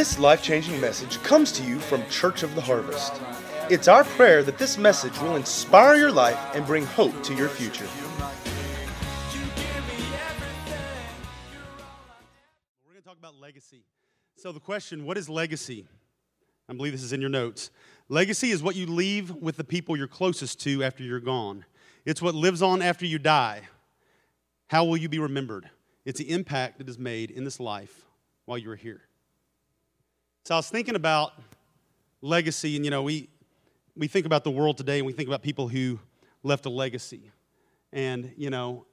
This life changing message comes to you from Church of the Harvest. It's our prayer that this message will inspire your life and bring hope to your future. We're going to talk about legacy. So, the question what is legacy? I believe this is in your notes. Legacy is what you leave with the people you're closest to after you're gone, it's what lives on after you die. How will you be remembered? It's the impact that is made in this life while you're here. So I was thinking about legacy, and you know, we, we think about the world today and we think about people who left a legacy. And, you know,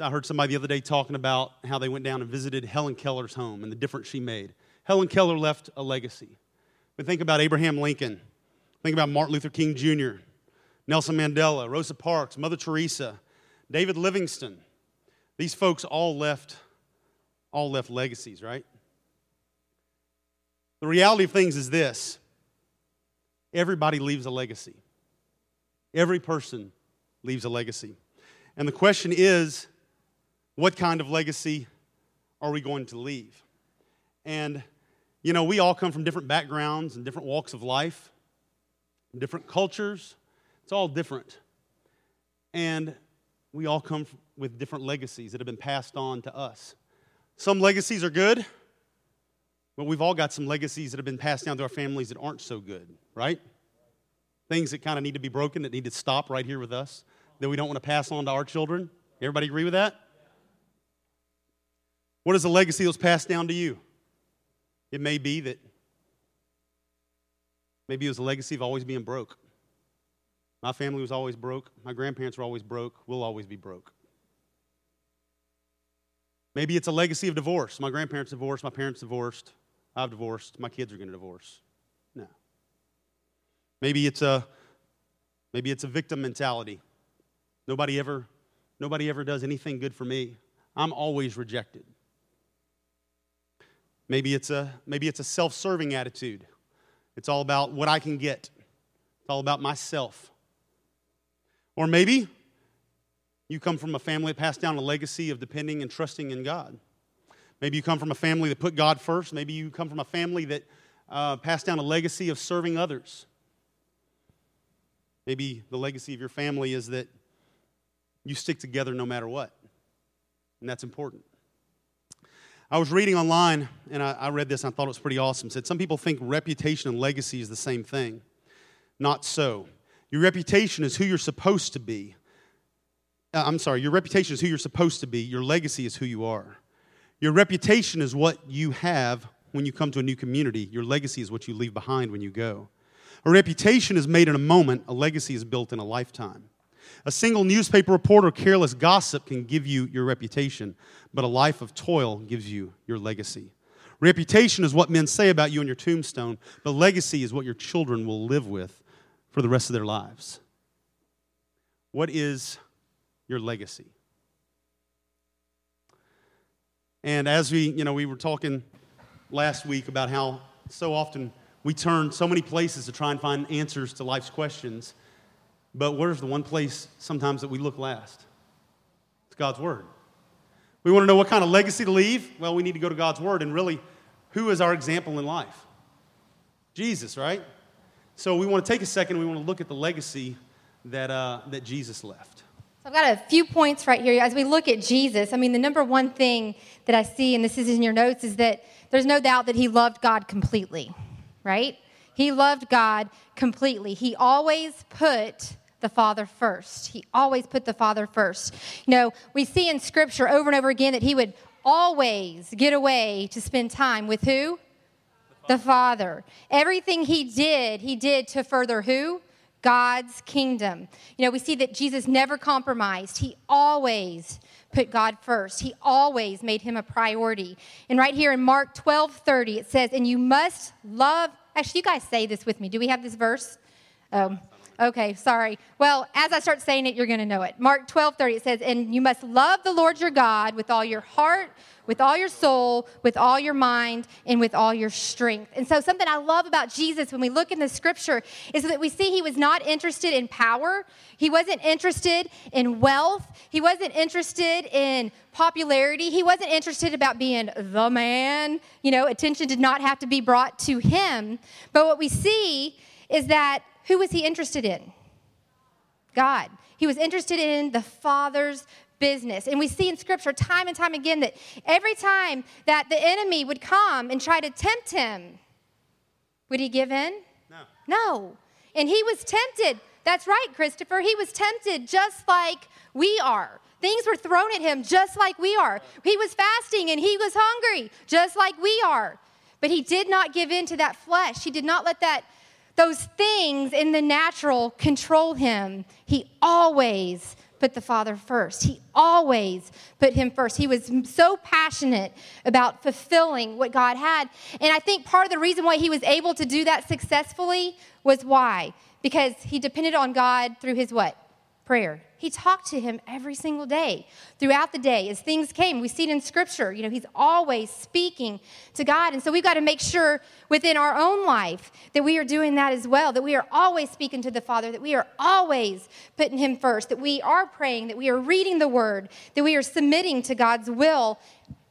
I heard somebody the other day talking about how they went down and visited Helen Keller's home and the difference she made. Helen Keller left a legacy. But think about Abraham Lincoln. Think about Martin Luther King Jr., Nelson Mandela, Rosa Parks, Mother Teresa, David Livingstone. These folks all left all left legacies, right? The reality of things is this. Everybody leaves a legacy. Every person leaves a legacy. And the question is, what kind of legacy are we going to leave? And you know, we all come from different backgrounds and different walks of life, different cultures. It's all different. And we all come with different legacies that have been passed on to us. Some legacies are good, but we've all got some legacies that have been passed down to our families that aren't so good, right? Things that kind of need to be broken, that need to stop right here with us, that we don't want to pass on to our children. Everybody agree with that? What is the legacy that was passed down to you? It may be that maybe it was a legacy of always being broke. My family was always broke. My grandparents were always broke. We'll always be broke. Maybe it's a legacy of divorce. My grandparents divorced, my parents divorced, I've divorced, my kids are going to divorce. No. Maybe it's a maybe it's a victim mentality. Nobody ever nobody ever does anything good for me. I'm always rejected. Maybe it's a maybe it's a self-serving attitude. It's all about what I can get. It's all about myself. Or maybe you come from a family that passed down a legacy of depending and trusting in God. Maybe you come from a family that put God first. Maybe you come from a family that uh, passed down a legacy of serving others. Maybe the legacy of your family is that you stick together no matter what, and that's important. I was reading online, and I, I read this and I thought it was pretty awesome. It said some people think reputation and legacy is the same thing. Not so. Your reputation is who you're supposed to be. Uh, I'm sorry, your reputation is who you're supposed to be. Your legacy is who you are. Your reputation is what you have when you come to a new community. Your legacy is what you leave behind when you go. A reputation is made in a moment, a legacy is built in a lifetime. A single newspaper report or careless gossip can give you your reputation, but a life of toil gives you your legacy. Reputation is what men say about you on your tombstone, but legacy is what your children will live with for the rest of their lives. What is your legacy? And as we, you know, we were talking last week about how so often we turn so many places to try and find answers to life's questions, but where's the one place sometimes that we look last? It's God's Word. We want to know what kind of legacy to leave? Well, we need to go to God's Word and really, who is our example in life? Jesus, right? So we want to take a second we want to look at the legacy that, uh, that Jesus left. So I've got a few points right here. As we look at Jesus, I mean, the number one thing that I see, and this is in your notes, is that there's no doubt that he loved God completely, right? He loved God completely. He always put the Father first. He always put the Father first. You know, we see in Scripture over and over again that he would always get away to spend time with who? The Father. Everything he did, he did to further who? God's kingdom. You know, we see that Jesus never compromised. He always put God first. He always made him a priority. And right here in Mark 12 30, it says, And you must love. Actually, you guys say this with me. Do we have this verse? Um, Okay, sorry. Well, as I start saying it, you're going to know it. Mark 12, 30, it says, And you must love the Lord your God with all your heart, with all your soul, with all your mind, and with all your strength. And so, something I love about Jesus when we look in the scripture is that we see he was not interested in power, he wasn't interested in wealth, he wasn't interested in popularity, he wasn't interested about being the man. You know, attention did not have to be brought to him. But what we see is that who was he interested in? God. He was interested in the Father's business. And we see in scripture time and time again that every time that the enemy would come and try to tempt him, would he give in? No. No. And he was tempted. That's right, Christopher. He was tempted just like we are. Things were thrown at him just like we are. He was fasting and he was hungry just like we are. But he did not give in to that flesh. He did not let that those things in the natural control him. He always put the Father first. He always put him first. He was so passionate about fulfilling what God had. And I think part of the reason why he was able to do that successfully was why? Because he depended on God through his what? prayer. He talked to him every single day throughout the day as things came. We see it in scripture. You know, he's always speaking to God. And so we've got to make sure within our own life that we are doing that as well, that we are always speaking to the Father, that we are always putting him first, that we are praying, that we are reading the word, that we are submitting to God's will,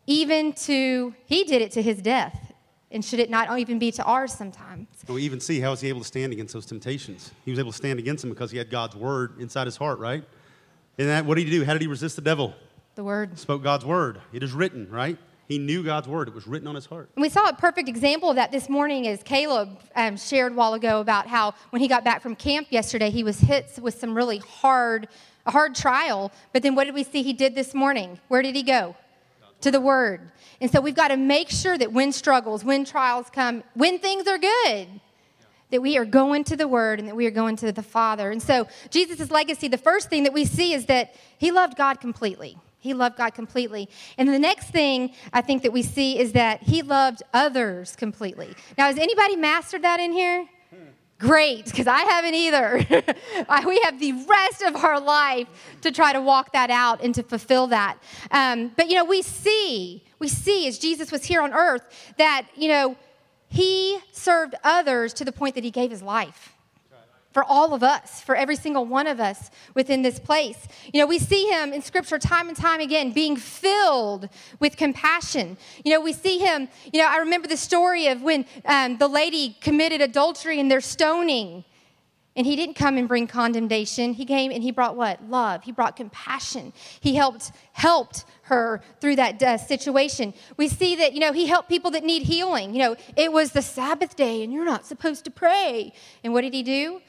even to, he did it to his death. And should it not even be to ours sometimes? we even see how was he able to stand against those temptations. He was able to stand against them because he had God's word inside his heart, right? And that, what did he do? How did he resist the devil? The word. Spoke God's word. It is written, right? He knew God's word. It was written on his heart. And we saw a perfect example of that this morning as Caleb um, shared a while ago about how when he got back from camp yesterday, he was hit with some really hard, a hard trial. But then what did we see he did this morning? Where did he go? To the word. And so we've got to make sure that when struggles, when trials come, when things are good, that we are going to the Word and that we are going to the Father. And so, Jesus' legacy, the first thing that we see is that he loved God completely. He loved God completely. And the next thing I think that we see is that he loved others completely. Now, has anybody mastered that in here? Great, because I haven't either. we have the rest of our life to try to walk that out and to fulfill that. Um, but, you know, we see, we see as Jesus was here on earth that, you know, he served others to the point that he gave his life for all of us, for every single one of us within this place. You know, we see him in scripture time and time again being filled with compassion. You know, we see him, you know, I remember the story of when um, the lady committed adultery and they're stoning. And he didn't come and bring condemnation. He came and he brought what? Love. He brought compassion. He helped helped her through that uh, situation. We see that, you know, he helped people that need healing. You know, it was the Sabbath day and you're not supposed to pray. And what did he do?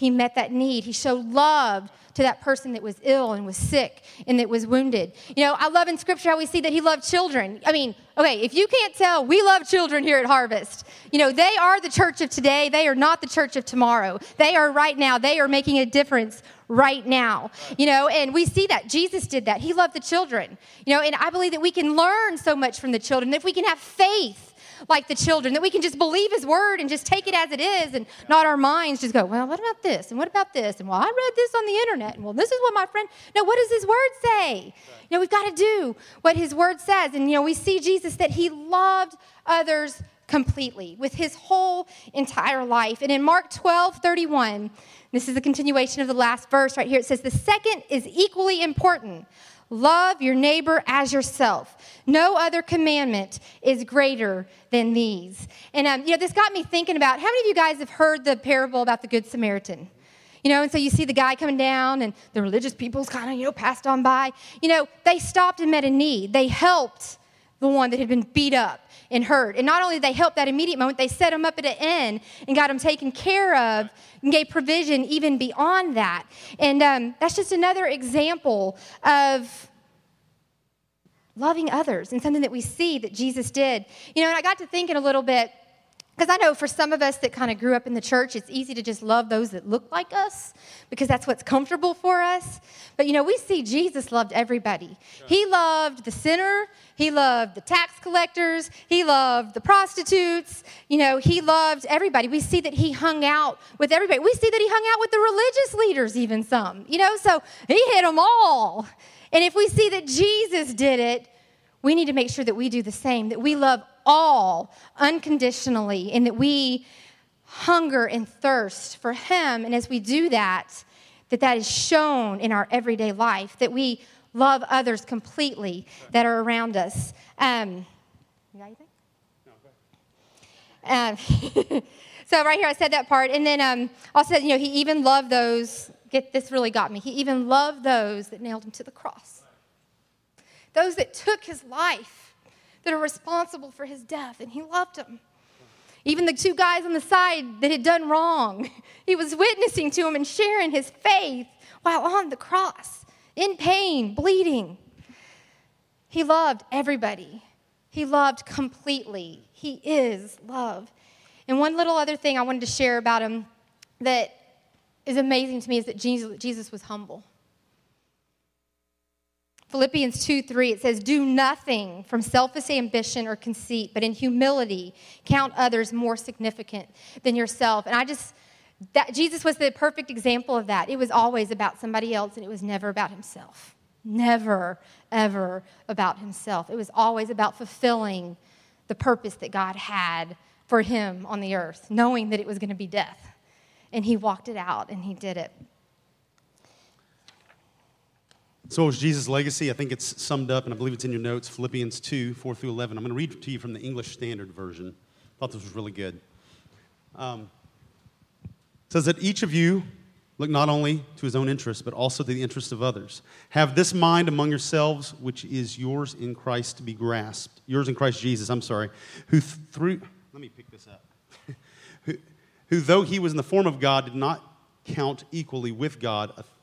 He met that need. He showed love to that person that was ill and was sick and that was wounded. You know, I love in scripture how we see that he loved children. I mean, okay, if you can't tell, we love children here at Harvest. You know, they are the church of today, they are not the church of tomorrow. They are right now, they are making a difference right now. You know, and we see that. Jesus did that. He loved the children. You know, and I believe that we can learn so much from the children. If we can have faith like the children, that we can just believe his word and just take it as it is and not our minds just go, well, what about this? And what about this? And well, I read this on the internet. And well, this is what my friend, no, what does his word say? You know, we've got to do what his word says. And, you know, we see Jesus that he loved others completely with his whole entire life. And in Mark 12, 31, this is a continuation of the last verse right here. It says, The second is equally important. Love your neighbor as yourself. No other commandment is greater than these. And, um, you know, this got me thinking about how many of you guys have heard the parable about the Good Samaritan? You know, and so you see the guy coming down, and the religious people's kind of, you know, passed on by. You know, they stopped and met a need. They helped the one that had been beat up and hurt. And not only did they help that immediate moment, they set him up at an inn and got him taken care of and gave provision even beyond that. And um, that's just another example of loving others and something that we see that Jesus did. You know, and I got to thinking a little bit because I know for some of us that kind of grew up in the church, it's easy to just love those that look like us because that's what's comfortable for us. But you know, we see Jesus loved everybody. He loved the sinner, he loved the tax collectors, he loved the prostitutes, you know, he loved everybody. We see that he hung out with everybody. We see that he hung out with the religious leaders, even some, you know, so he hit them all. And if we see that Jesus did it, we need to make sure that we do the same, that we love all unconditionally, and that we hunger and thirst for Him. And as we do that, that that is shown in our everyday life, that we love others completely that are around us. Um, you got anything? Um, so right here, I said that part, and then um, also, you know, he even loved those. Get this really got me. He even loved those that nailed him to the cross, those that took his life, that are responsible for his death, and he loved them. Even the two guys on the side that had done wrong, he was witnessing to them and sharing his faith while on the cross, in pain, bleeding. He loved everybody. He loved completely. He is love. And one little other thing I wanted to share about him that is amazing to me is that Jesus, Jesus was humble. Philippians 2 3, it says, Do nothing from selfish ambition or conceit, but in humility count others more significant than yourself. And I just, that Jesus was the perfect example of that. It was always about somebody else, and it was never about himself. Never, ever about himself. It was always about fulfilling the purpose that God had for him on the earth, knowing that it was going to be death. And he walked it out and he did it. So, was Jesus' legacy? I think it's summed up, and I believe it's in your notes Philippians 2 4 through 11. I'm going to read to you from the English Standard Version. I thought this was really good. Um, says that each of you look not only to his own interest, but also to the interest of others. Have this mind among yourselves, which is yours in Christ to be grasped. Yours in Christ Jesus, I'm sorry, who through, let me pick this up, who, who though he was in the form of God, did not count equally with God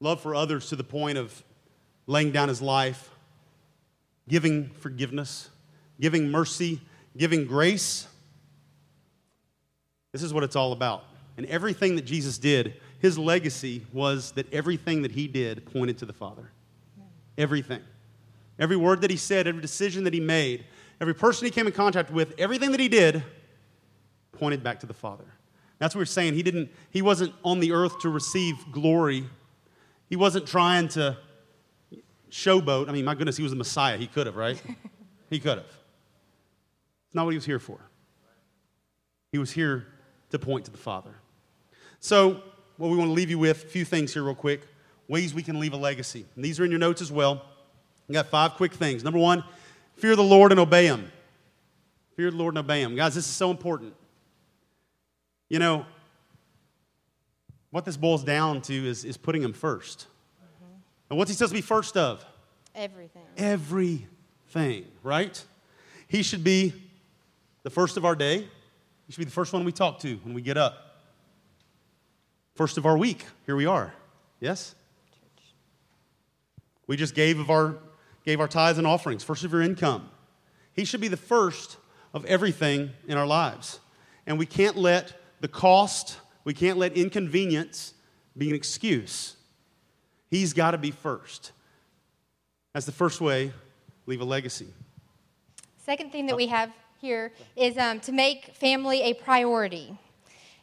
love for others to the point of laying down his life, giving forgiveness, giving mercy, giving grace. This is what it's all about. And everything that Jesus did, his legacy was that everything that he did pointed to the Father. Everything. Every word that he said, every decision that he made, every person he came in contact with, everything that he did pointed back to the Father. That's what we're saying. He didn't, he wasn't on the earth to receive glory he wasn't trying to showboat. I mean, my goodness, he was the Messiah. He could have, right? he could have. It's not what he was here for. He was here to point to the Father. So, what we want to leave you with, a few things here, real quick. Ways we can leave a legacy. And these are in your notes as well. We got five quick things. Number one, fear the Lord and obey Him. Fear the Lord and obey Him. Guys, this is so important. You know, what this boils down to is, is putting him 1st mm-hmm. And what's he supposed to be first of? Everything. Everything, right? He should be the first of our day. He should be the first one we talk to when we get up. First of our week. Here we are. Yes? Church. We just gave of our gave our tithes and offerings, first of your income. He should be the first of everything in our lives. And we can't let the cost we can't let inconvenience be an excuse. He's got to be first. That's the first way, leave a legacy. Second thing that we have here is um, to make family a priority.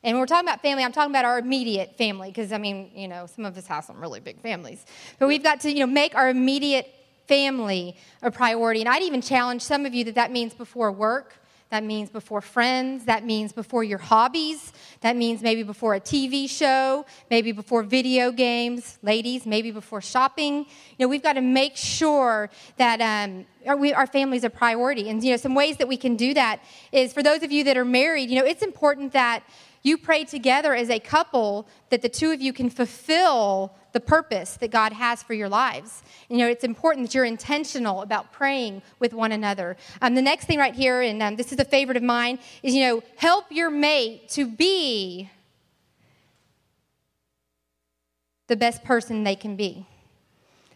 And when we're talking about family, I'm talking about our immediate family, because I mean, you know, some of us have some really big families. But we've got to, you know, make our immediate family a priority. And I'd even challenge some of you that that means before work, That means before friends. That means before your hobbies. That means maybe before a TV show, maybe before video games. Ladies, maybe before shopping. You know, we've got to make sure that um, our, we, our family's a priority. And, you know, some ways that we can do that is for those of you that are married, you know, it's important that you pray together as a couple that the two of you can fulfill the purpose that God has for your lives. You know, it's important that you're intentional about praying with one another. Um, the next thing right here, and um, this is a favorite of mine, is, you know, help your mate to be the best person they can be.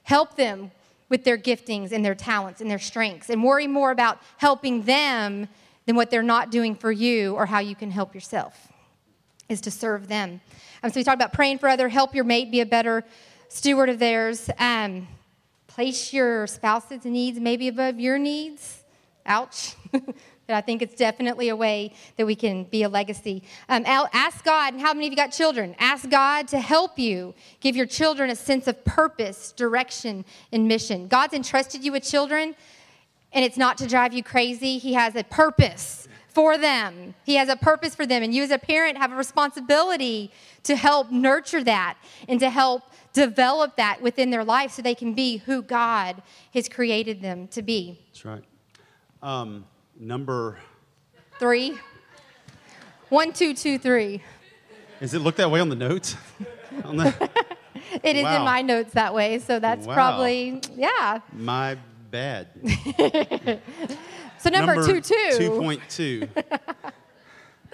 Help them with their giftings and their talents and their strengths, and worry more about helping them than what they're not doing for you or how you can help yourself is to serve them. Um, so we talked about praying for other, help your mate be a better steward of theirs. Um, place your spouse's needs maybe above your needs. Ouch. but I think it's definitely a way that we can be a legacy. Um, ask God, and how many of you got children? Ask God to help you give your children a sense of purpose, direction, and mission. God's entrusted you with children, and it's not to drive you crazy. He has a purpose for them. He has a purpose for them. And you, as a parent, have a responsibility to help nurture that and to help develop that within their life so they can be who God has created them to be. That's right. Um, number three. One, two, two, three. Does it look that way on the notes? on the... it is wow. in my notes that way, so that's wow. probably, yeah. My bad. So number, number two, two. 2.2.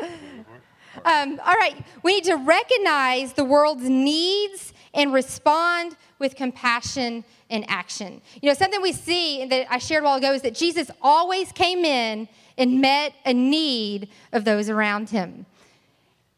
um, all right, we need to recognize the world's needs and respond with compassion and action. You know, something we see that I shared a while ago is that Jesus always came in and met a need of those around him.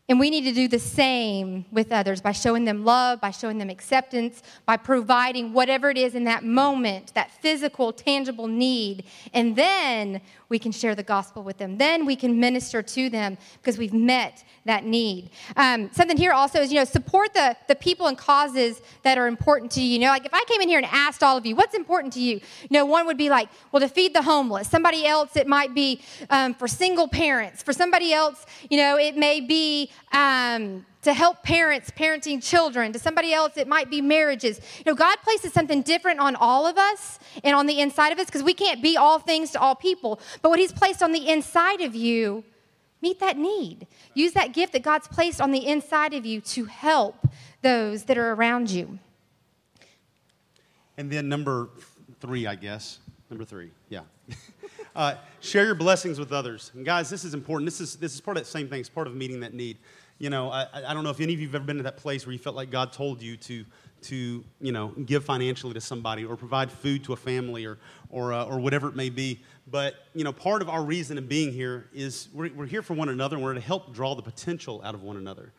And we need to do the same with others by showing them love, by showing them acceptance, by providing whatever it is in that moment, that physical, tangible need. And then we can share the gospel with them. Then we can minister to them because we've met that need. Um, something here also is, you know, support the, the people and causes that are important to you. You know, like if I came in here and asked all of you, what's important to you? You know, one would be like, well, to feed the homeless. Somebody else, it might be um, for single parents. For somebody else, you know, it may be um, to help parents parenting children. To somebody else, it might be marriages. You know, God places something different on all of us and on the inside of us because we can't be all things to all people. But what He's placed on the inside of you, meet that need. Use that gift that God's placed on the inside of you to help those that are around you. And then number three, I guess. Number three, yeah. uh, share your blessings with others. And guys, this is important. This is, this is part of that same thing. It's part of meeting that need you know, I, I don't know if any of you have ever been to that place where you felt like God told you to, to you know, give financially to somebody or provide food to a family or, or, uh, or whatever it may be. But, you know, part of our reason of being here is we're, we're here for one another and we're to help draw the potential out of one another.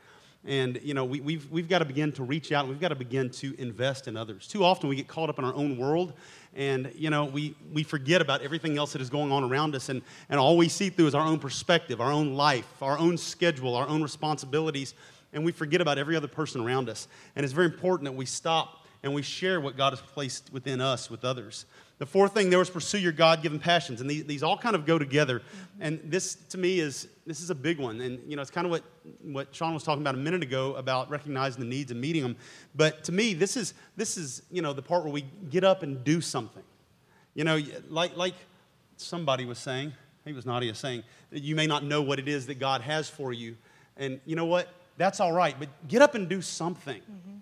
And, you know, we, we've, we've got to begin to reach out and we've got to begin to invest in others. Too often we get caught up in our own world and you know we, we forget about everything else that is going on around us. And, and all we see through is our own perspective our own life our own schedule our own responsibilities. And we forget about every other person around us. And it's very important that we stop and we share what god has placed within us with others the fourth thing there was pursue your god-given passions and these, these all kind of go together. And this to me is this is a big one. And you know it's kind of what what sean was talking about a minute ago about recognizing the needs and meeting them but to me this is this is you know the part where we get up and do something. You know like like somebody was saying he was nadia saying you may not know what it is that god has for you. And you know what? That's all right but get up and do something. Mm-hmm.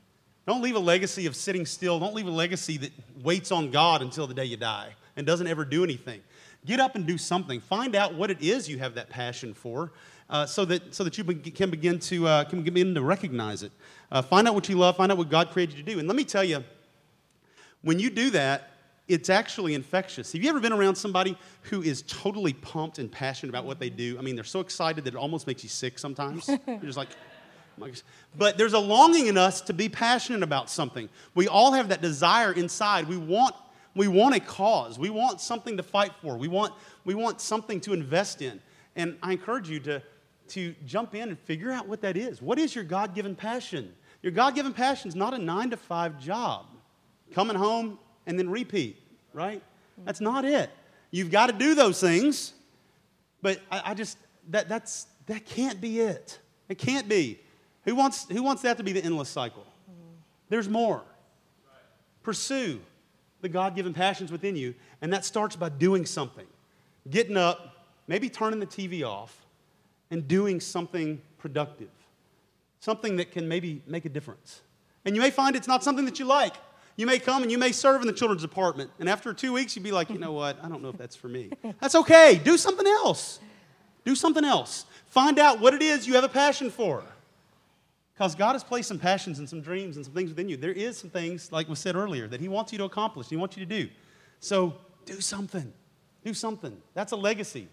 Don't leave a legacy of sitting still. Don't leave a legacy that waits on God until the day you die and doesn't ever do anything. Get up and do something. Find out what it is you have that passion for. Uh, so that so that you can begin to uh, can begin to recognize it. Uh, find out what you love. Find out what God created you to do. And let me tell you, when you do that, it's actually infectious. Have you ever been around somebody who is totally pumped and passionate about what they do? I mean, they're so excited that it almost makes you sick sometimes. You're just like, but there's a longing in us to be passionate about something. We all have that desire inside. We want, we want a cause. We want something to fight for. We want, we want something to invest in. And I encourage you to, to jump in and figure out what that is. What is your God given passion? Your God given passion is not a nine to five job, coming home and then repeat, right? That's not it. You've got to do those things, But I, I just, that, that's, that can't be it. It can't be. Who wants, who wants that to be the endless cycle? There's more. Pursue the God given passions within you, and that starts by doing something. Getting up, maybe turning the TV off, and doing something productive. Something that can maybe make a difference. And you may find it's not something that you like. You may come and you may serve in the children's department, and after two weeks, you'd be like, you know what? I don't know if that's for me. That's okay. Do something else. Do something else. Find out what it is you have a passion for. Because God has placed some passions and some dreams and some things within you. There is some things, like was said earlier, that He wants you to accomplish, He wants you to do. So do something. Do something. That's a legacy.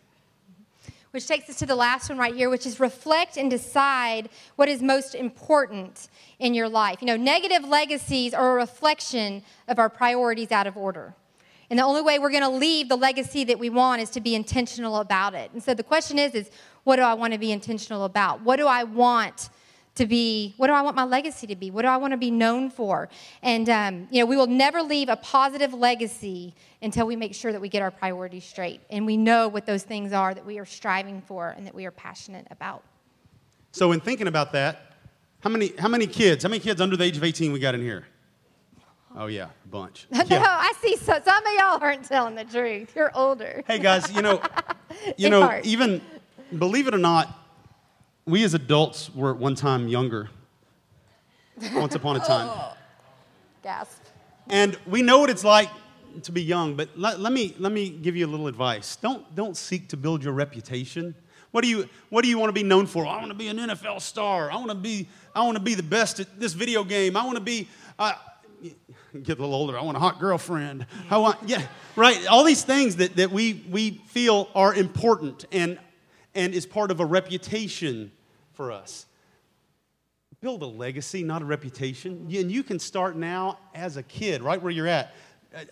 Which takes us to the last one right here, which is reflect and decide what is most important in your life. You know, negative legacies are a reflection of our priorities out of order. And the only way we're going to leave the legacy that we want is to be intentional about it. And so the question is is what do I want to be intentional about? What do I want to be what do i want my legacy to be what do i want to be known for and um, you know we will never leave a positive legacy until we make sure that we get our priorities straight and we know what those things are that we are striving for and that we are passionate about so in thinking about that how many how many kids how many kids under the age of 18 we got in here Oh yeah, a bunch. no, Yeah. I see. So, some of y'all aren't telling the truth. You're older. Hey guys, you know, you know, even believe it or not, we as adults were at one time younger. Once upon a time. Gasp. And we know what it's like to be young, but let, let, me, let me give you a little advice. Don't, don't seek to build your reputation. What do, you, what do you want to be known for? I want to be an NFL star. I want to be, I want to be the best at this video game. I want to be, uh, get a little older. I want a hot girlfriend. I want, yeah, right. All these things that, that we, we feel are important and, and is part of a reputation for us build a legacy, not a reputation. And you can start now as a kid, right where you're at.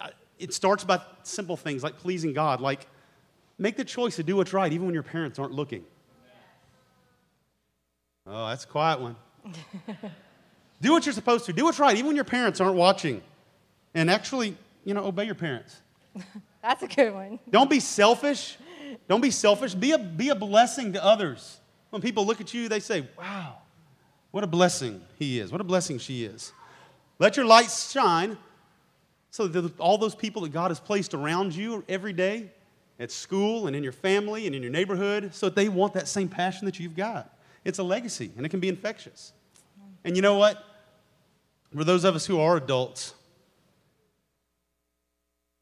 Uh, It starts by simple things like pleasing God, like make the choice to do what's right even when your parents aren't looking. Oh, that's a quiet one. do what you're supposed to. Do what's right even when your parents aren't watching. And actually, you know, obey your parents. That's a good one. Don't be selfish. Don't be selfish. Be a, be a blessing to others. When people look at you, they say, wow, what a blessing he is. What a blessing she is. Let your light shine so that all those people that God has placed around you every day at school and in your family and in your neighborhood, so that they want that same passion that you've got. It's a legacy and it can be infectious. And you know what? For those of us who are adults,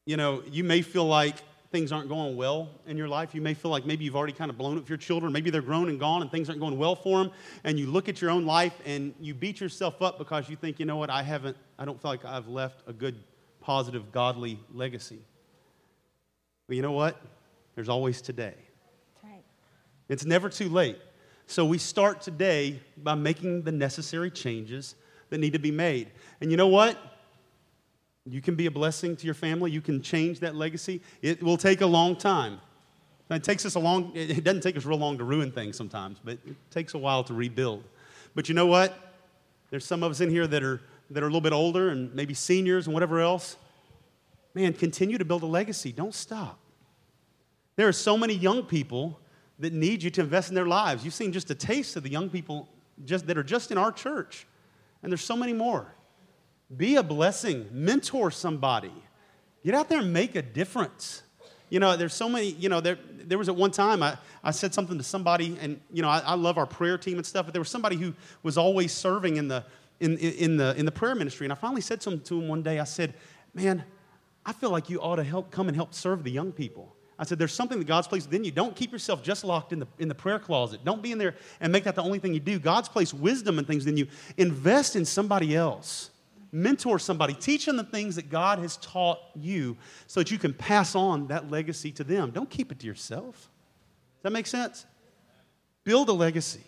you know, you may feel like things aren't going well in your life. You may feel like maybe you've already kind of blown it with your children. Maybe they're grown and gone and things aren't going well for them. And you look at your own life and you beat yourself up because you think, you know what, I haven't, I don't feel like I've left a good, positive, godly legacy. But you know what? There's always today. Right. It's never too late. So we start today by making the necessary changes that need to be made. And you know what? You can be a blessing to your family. You can change that legacy. It will take a long time. It takes us a long, it doesn't take us real long to ruin things sometimes, but it takes a while to rebuild. But you know what? There's some of us in here that are, that are a little bit older and maybe seniors and whatever else. Man, continue to build a legacy. Don't stop. There are so many young people that need you to invest in their lives. You've seen just a taste of the young people just, that are just in our church, and there's so many more. Be a blessing, mentor somebody, get out there and make a difference. You know, there's so many, you know, there, there was at one time I, I said something to somebody, and, you know, I, I love our prayer team and stuff, but there was somebody who was always serving in the, in, in, the, in the prayer ministry. And I finally said something to him one day. I said, Man, I feel like you ought to help come and help serve the young people. I said, there's something that God's placed within you. Don't keep yourself just locked in the, in the prayer closet. Don't be in there and make that the only thing you do. God's placed wisdom and things within you. Invest in somebody else. Mentor somebody. Teach them the things that God has taught you so that you can pass on that legacy to them. Don't keep it to yourself. Does that make sense? Build a legacy.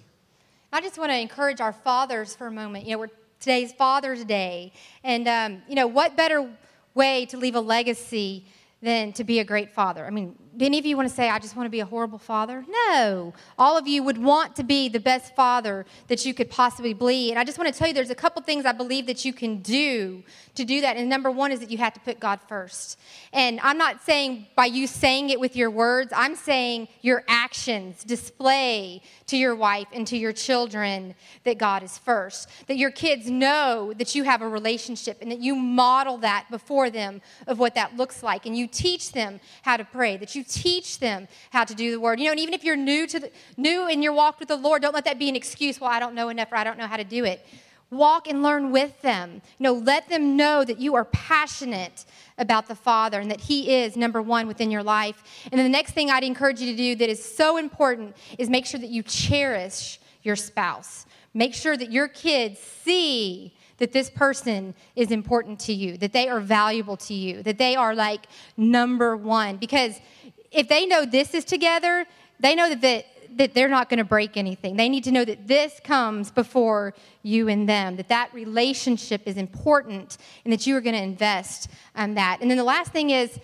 I just want to encourage our fathers for a moment. You know, we're, today's Father's Day. And, um, you know, what better way to leave a legacy than to be a great father. I mean, do any of you want to say, I just want to be a horrible father? No. All of you would want to be the best father that you could possibly be. And I just want to tell you there's a couple things I believe that you can do to do that. And number one is that you have to put God first. And I'm not saying by you saying it with your words, I'm saying your actions display to your wife and to your children that God is first. That your kids know that you have a relationship and that you model that before them of what that looks like. And you teach them how to pray, that you teach them how to do the word. You know, and even if you're new to the, new in your walk with the Lord, don't let that be an excuse, well, I don't know enough or I don't know how to do it. Walk and learn with them. You know, let them know that you are passionate about the Father and that He is number one within your life. And then the next thing I'd encourage you to do that is so important is make sure that you cherish your spouse. Make sure that your kids see that this person is important to you, that they are valuable to you, that they are like number one. Because if they know this is together, they know that, that, that they're not going to break anything. They need to know that this comes before you and them, that that relationship is important and that you are going to invest in that. And then the last thing is,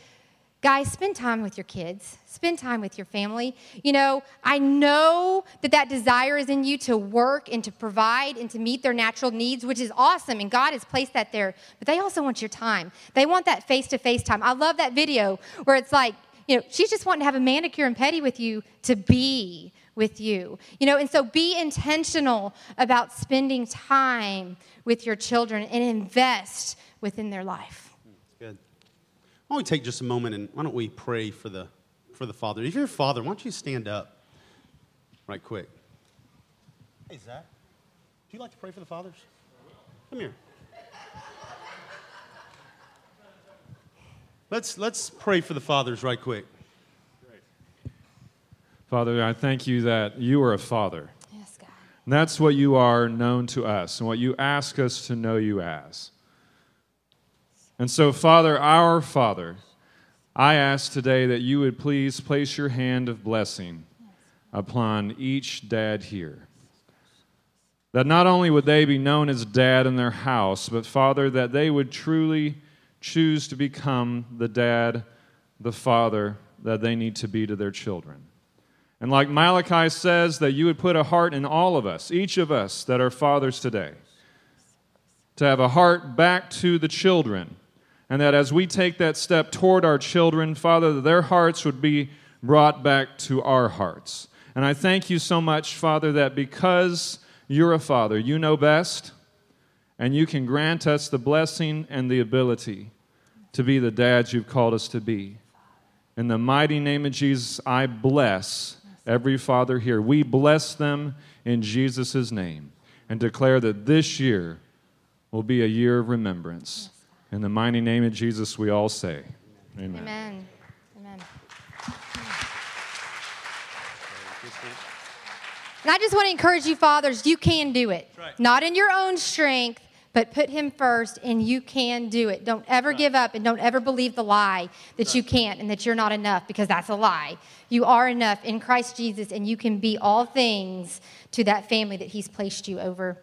guys, spend time with your kids. Spend time with your family. You know, I know that that desire is in you to work and to provide and to meet their natural needs, which is awesome, and God has placed that there. But they also want your time. They want that face to face time. I love that video where it's like, you know, she's just wanting to have a manicure and pedi with you to be with you. You know, and so be intentional about spending time with your children and invest within their life. Good. Why don't we take just a moment and why don't we pray for the for the father? If you're a father, why don't you stand up right quick? Hey Zach, do you like to pray for the fathers? Come here. Let's, let's pray for the fathers right quick. Father, I thank you that you are a father. Yes, God. And that's what you are known to us and what you ask us to know you as. And so, Father, our Father, I ask today that you would please place your hand of blessing upon each dad here. That not only would they be known as dad in their house, but Father, that they would truly choose to become the dad, the father that they need to be to their children. And like Malachi says, that you would put a heart in all of us, each of us that are fathers today, to have a heart back to the children. And that as we take that step toward our children, Father, that their hearts would be brought back to our hearts. And I thank you so much, Father, that because you're a father, you know best and you can grant us the blessing and the ability to be the dads you've called us to be. In the mighty name of Jesus, I bless every father here. We bless them in Jesus' name and declare that this year will be a year of remembrance. In the mighty name of Jesus, we all say, Amen. Amen. Amen. And I just want to encourage you, fathers, you can do it. right. Not in your own strength, but put him first, and you can do it. Don't ever give up, and don't ever believe the lie that you can't and that you're not enough, because that's a lie. You are enough in Christ Jesus, and you can be all things to that family that he's placed you over.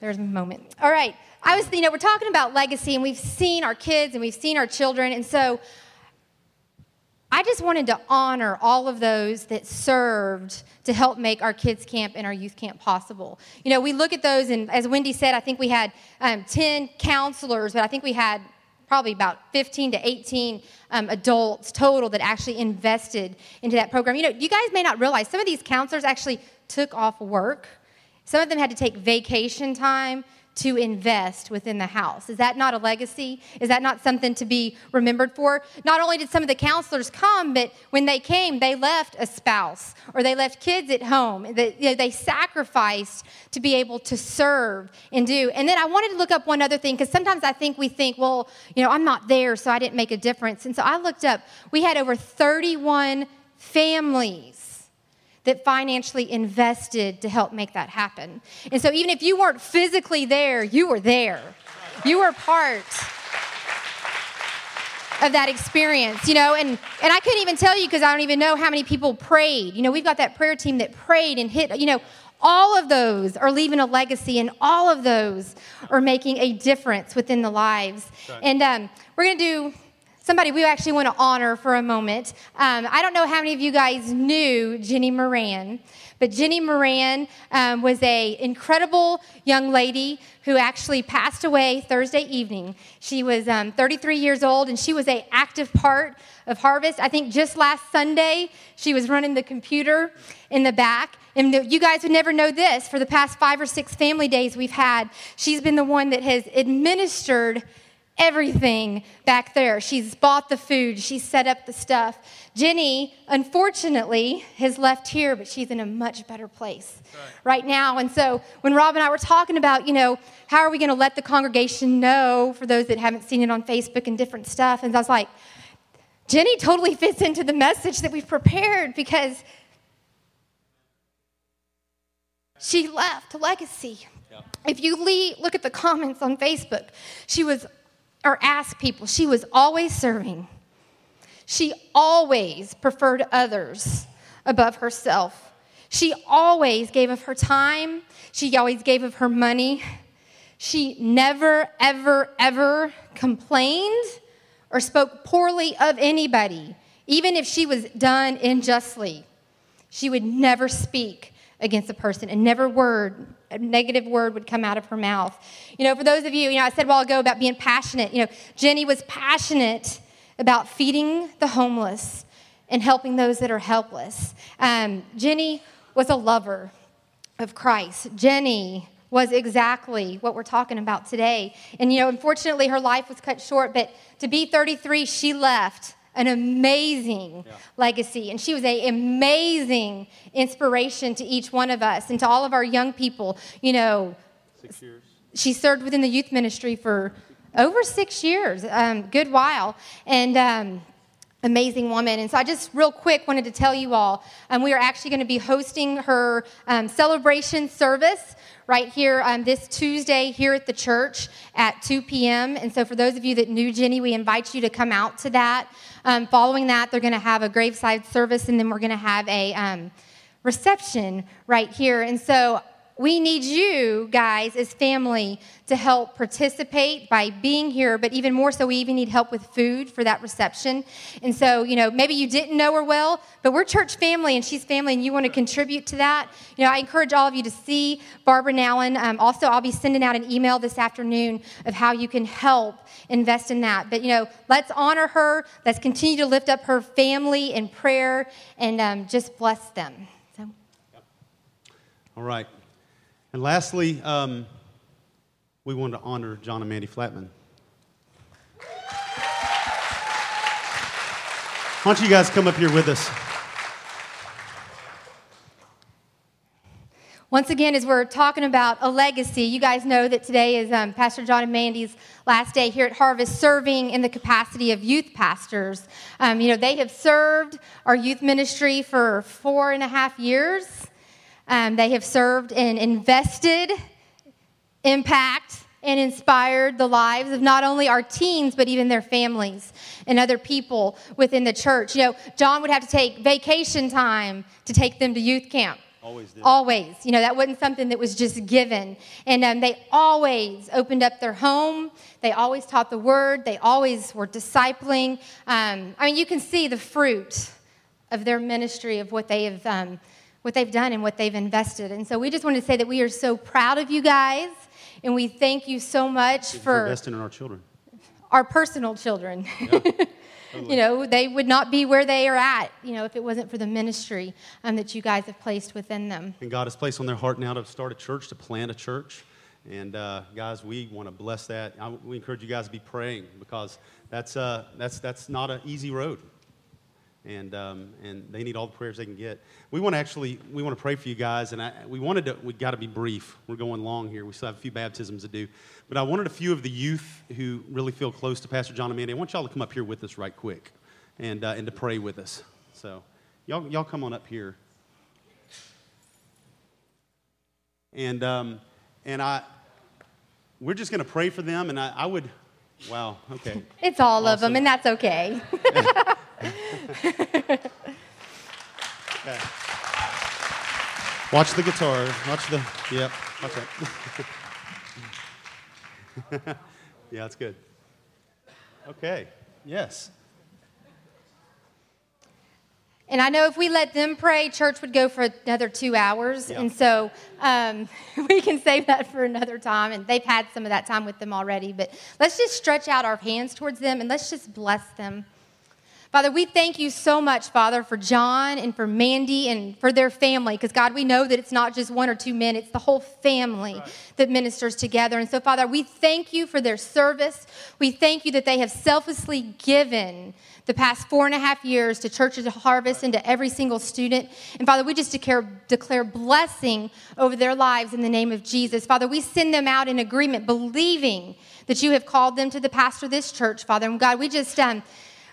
There's a moment. All right. I was, you know, we're talking about legacy, and we've seen our kids and we've seen our children, and so I just wanted to honor all of those that served to help make our kids' camp and our youth camp possible. You know, we look at those, and as Wendy said, I think we had um, 10 counselors, but I think we had probably about 15 to 18 um, adults total that actually invested into that program. You know, you guys may not realize some of these counselors actually took off work, some of them had to take vacation time to invest within the house. Is that not a legacy? Is that not something to be remembered for? Not only did some of the counselors come, but when they came, they left a spouse or they left kids at home. They, you know, they sacrificed to be able to serve and do. And then I wanted to look up one other thing because sometimes I think we think, well, you know, I'm not there, so I didn't make a difference. And so I looked up, we had over 31 families that financially invested to help make that happen. And so even if you weren't physically there, you were there. You were part of that experience, you know, and, and I couldn't even tell you because I don't even know how many people prayed. You know, we've got that prayer team that prayed and hit, you know, all of those are leaving a legacy and all of those are making a difference within the lives. And um, we're going to do somebody we actually want to honor for a moment. Um, I don't know how many of you guys knew Jenny Moran, but Jenny Moran um, was a incredible young lady who actually passed away Thursday evening. She was um, 33 years old, and she was a active part of Harvest. I think just last Sunday she was running the computer in the back. And you guys would never know this. For the past five or six family days we've had, she's been the one that has administered everything back there. She's bought the food, she's set up the stuff. Jenny, unfortunately, has left here, but she's in a much better place right. right now. And so when Rob and I were talking about, you know, how are we going to let the congregation know for those that haven't seen it on Facebook and different stuff, and I was like, Jenny totally fits into the message that we've prepared because she left a legacy. If you look at the comments on Facebook, she was or ask people. She was always serving. She always preferred others above herself. She always gave of her time. She always gave of her money. She never, ever, ever complained or spoke poorly of anybody, even if she was done unjustly. She would never speak against a person and never word a negative word would come out of her mouth. You know, for those of you, you know, I said a while ago about being passionate. You know, Jenny was passionate about feeding the homeless and helping those that are helpless. Um, Jenny was a lover of Christ. Jenny was exactly what we're talking about today. And, you know, unfortunately, her life was cut short, but to be 33, she left an amazing yeah. legacy. And she was an amazing inspiration to each one of us and to all of our young people. You know, six years. She served within the youth ministry for over six years, um, good while. And, um, amazing woman. And so I just real quick wanted to tell you all, um, we are actually going to be hosting her um, celebration service right here um, this Tuesday here at the church at 2 p.m. And so for those of you that knew Jenny, we invite you to come out to that. Um, following that, they're going to have a graveside service, and then we're going to have a um, reception right here. And so we need you guys as family to help participate by being here, but even more so, we even need help with food for that reception. And so, you know, maybe you didn't know her well, but we're church family and she's family, and you want to contribute to that. You know, I encourage all of you to see Barbara Nowen. Um, also, I'll be sending out an email this afternoon of how you can help invest in that. But, you know, let's honor her, let's continue to lift up her family in prayer, and um, just bless them. So. All right. And lastly, um, we want to honor John and Mandy Flatman. Why don't you guys come up here with us? Once again, as we're talking about a legacy, you guys know that today is um, Pastor John and Mandy's last day here at Harvest, serving in the capacity of youth pastors. Um, you know, they have served our youth ministry for four and a half years. Um, they have served and invested, impact, and inspired the lives of not only our teens, but even their families and other people within the church. You know, John would have to take vacation time to take them to youth camp. Always did. Always. You know, that wasn't something that was just given. And um, they always opened up their home. They always taught the word. They always were discipling. Um, I mean, you can see the fruit of their ministry, of what they have um, what they've done and what they've invested. And so we just wanted to say that we are so proud of you guys, and we thank you so much for, for investing in our children, our personal children. Yeah, totally. you know, they would not be where they are at, you know, if it wasn't for the ministry um, that you guys have placed within them. And God has placed on their heart now to start a church, to plant a church. And uh, guys, we want to bless that. I, we encourage you guys to be praying because that's, uh, that's, that's not an easy road and um, and they need all the prayers they can get. We want to actually we want to pray for you guys, and I, we wanted to. We got to be brief. We're going long here. We still have a few baptisms to do, but I wanted a few of the youth who really feel close to Pastor John and Mandy. I want y'all to come up here with us right quick, and uh, and to pray with us. So y'all y'all come on up here, and um, and I we're just going to pray for them, and I, I would. Wow. Okay. It's all awesome. of them, and that's okay. Watch the guitar. Watch the. Yep. Watch that. yeah, that's good. Okay. Yes. And I know if we let them pray, church would go for another two hours. Yeah. And so um, we can save that for another time. And they've had some of that time with them already. But let's just stretch out our hands towards them and let's just bless them. Father, we thank you so much, Father, for John and for Mandy and for their family. Because, God, we know that it's not just one or two men, it's the whole family right. that ministers together. And so, Father, we thank you for their service. We thank you that they have selflessly given the past four and a half years to Churches of Harvest and to every single student. And Father, we just declare, declare blessing over their lives in the name of Jesus. Father, we send them out in agreement, believing that you have called them to the pastor of this church, Father. And God, we just um,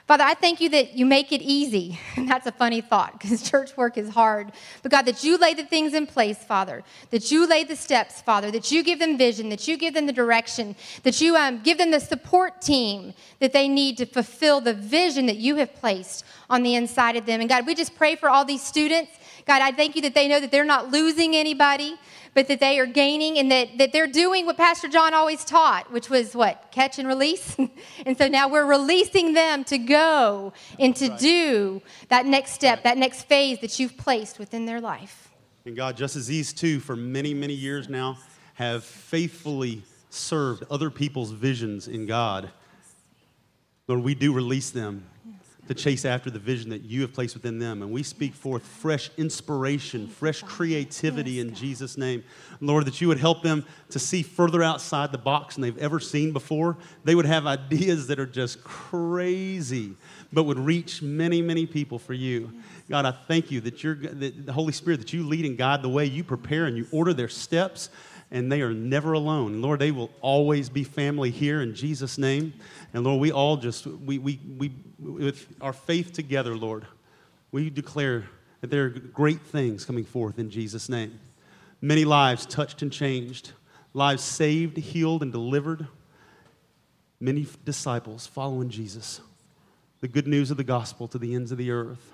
Father, I thank you that you make it easy. And that's a funny thought because church work is hard. But God, that you lay the things in place, Father, that you lay the steps, Father, that you give them vision, that you give them the direction, that you um, give them the support team that they need to fulfill the vision that you have placed on the inside of them. And God, we just pray for all these students. God, I thank you that they know that they're not losing anybody but that they are gaining and that, that they're doing what Pastor John always taught, which was what? Catch and release. and so now we're releasing them to go and to right. do that next step, right. that next phase that you've placed within their life. And God, just as these two, for many, many years now, have faithfully served other people's visions in God, Lord, we do release them to chase after the vision that you have placed within them. And we speak forth fresh inspiration, fresh creativity in Jesus' name. Lord, that you would help them to see further outside the box than they've ever seen before. They would have ideas that are just crazy, but would reach many, many people for you. God, I thank you that you're that the Holy Spirit, that you lead and guide the way, you prepare and you order their steps and they are never alone. Lord, they will always be family here in Jesus' name. And Lord, we all just, we, we, we, with our faith together, Lord, we declare that there are great things coming forth in Jesus' name. Many lives touched and changed, lives saved, healed, and delivered. Many disciples following Jesus. The good news of the gospel to the ends of the earth.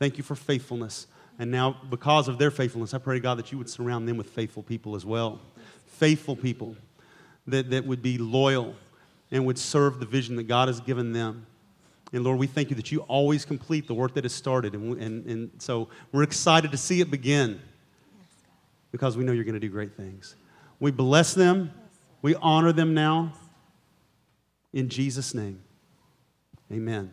Thank you for faithfulness. And now, because of their faithfulness, I pray, God, that you would surround them with faithful people as well. Faithful people that, that would be loyal and would serve the vision that God has given them. And Lord, we thank you that you always complete the work that has started. And, and, and so we're excited to see it begin because we know you're going to do great things. We bless them, we honor them now. In Jesus' name, amen.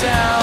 down.